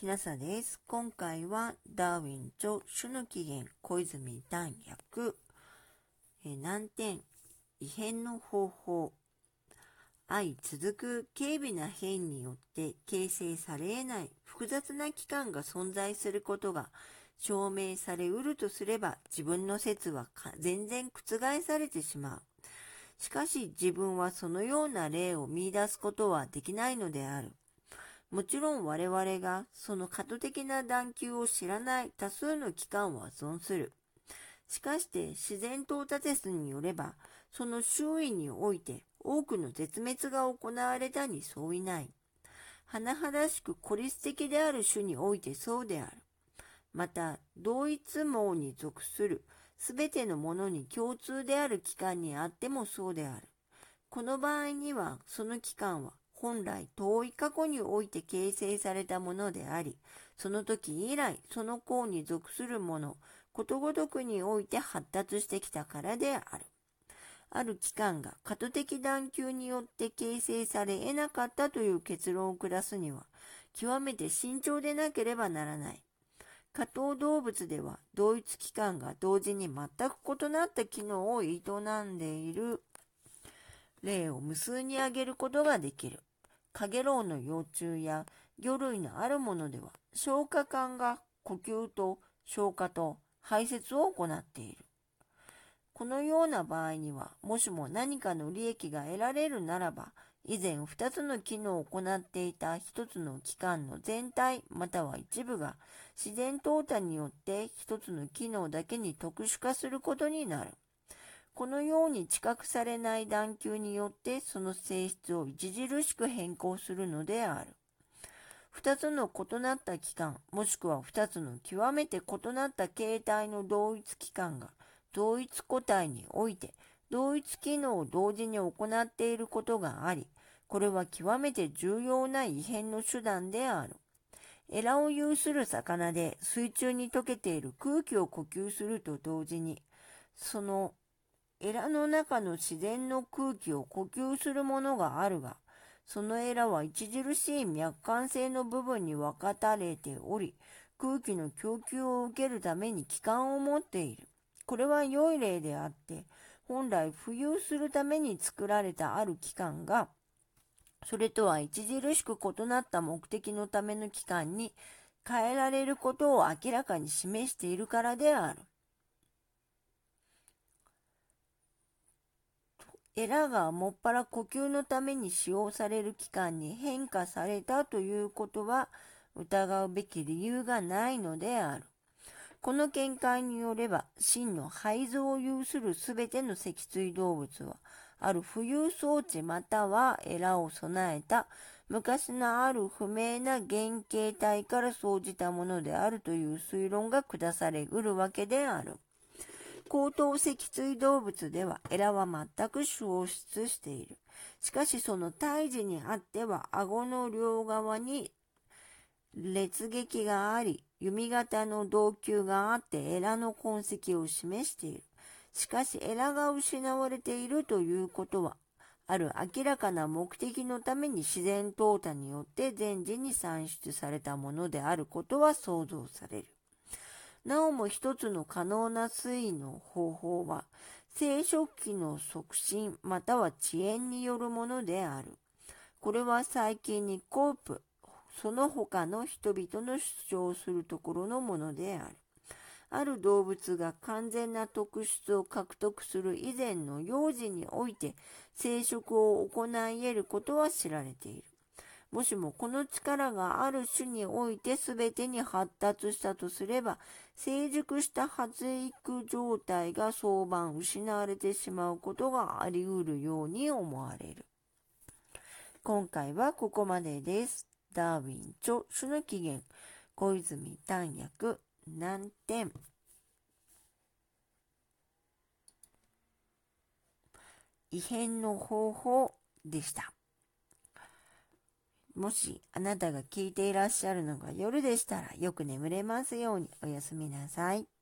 きなさです。今回はダーウィン著種の起源小泉弾薬難点異変の方法相続く軽微な変によって形成され得ない複雑な器官が存在することが証明されうるとすれば自分の説は全然覆されてしまう。しかし自分はそのような例を見出すことはできないのである。もちろん我々がその過渡的な段丘を知らない多数の機関は存する。しかして自然到達説によれば、その周囲において多くの絶滅が行われたに相違ない。甚だしく孤立的である種においてそうである。また、同一網に属するすべてのものに共通である機関にあってもそうである。この場合には、その機関は本来遠い過去において形成されたものであり、その時以来その項に属するもの、ことごとくにおいて発達してきたからである。ある機関が過渡的段丘によって形成され得なかったという結論を下すには、極めて慎重でなければならない。下等動物では同一機関が同時に全く異なった機能を営んでいる例を無数に挙げることができる。カゲロウの幼虫や魚類のあるものでは消化管が呼吸と消化と排泄を行っている。このような場合には、もしも何かの利益が得られるならば、以前2つの機能を行っていた1つの器官の全体または一部が自然淘汰によって1つの機能だけに特殊化することになる。このように知覚されない段丘によってその性質を著しく変更するのである。二つの異なった器官、もしくは二つの極めて異なった形態の同一器官が同一個体において同一機能を同時に行っていることがあり、これは極めて重要な異変の手段である。エラを有する魚で水中に溶けている空気を呼吸すると同時に、そのエラの中の自然の空気を呼吸するものがあるが、そのエラは著しい脈管性の部分に分かたれており、空気の供給を受けるために気管を持っている。これは良い例であって、本来浮遊するために作られたある器官が、それとは著しく異なった目的のための器官に変えられることを明らかに示しているからである。エラがもっぱら呼吸のために使用される期間に変化されたということは疑うべき理由がないのである。この見解によれば、真の肺臓を有するすべての脊椎動物は、ある浮遊装置またはエラを備えた昔のある不明な原型体から生じたものであるという推論が下されうるわけである。高等脊椎動物ではエラは全く消失している。しかしその胎児にあっては顎の両側に裂撃があり、弓形の動球があってエラの痕跡を示している。しかしエラが失われているということは、ある明らかな目的のために自然淘汰によって前時に産出されたものであることは想像される。なおも一つの可能な推移の方法は、生殖器の促進または遅延によるものである。これは最近にコープ、その他の人々の主張するところのものである。ある動物が完全な特質を獲得する以前の幼児において生殖を行い得ることは知られている。もしもこの力がある種において全てに発達したとすれば、成熟した発育状態が早晩失われてしまうことがあり得るように思われる。今回はここまでです。ダーウィン著種の起源小泉丹薬難点異変の方法でした。もしあなたが聞いていらっしゃるのが夜でしたらよく眠れますようにおやすみなさい。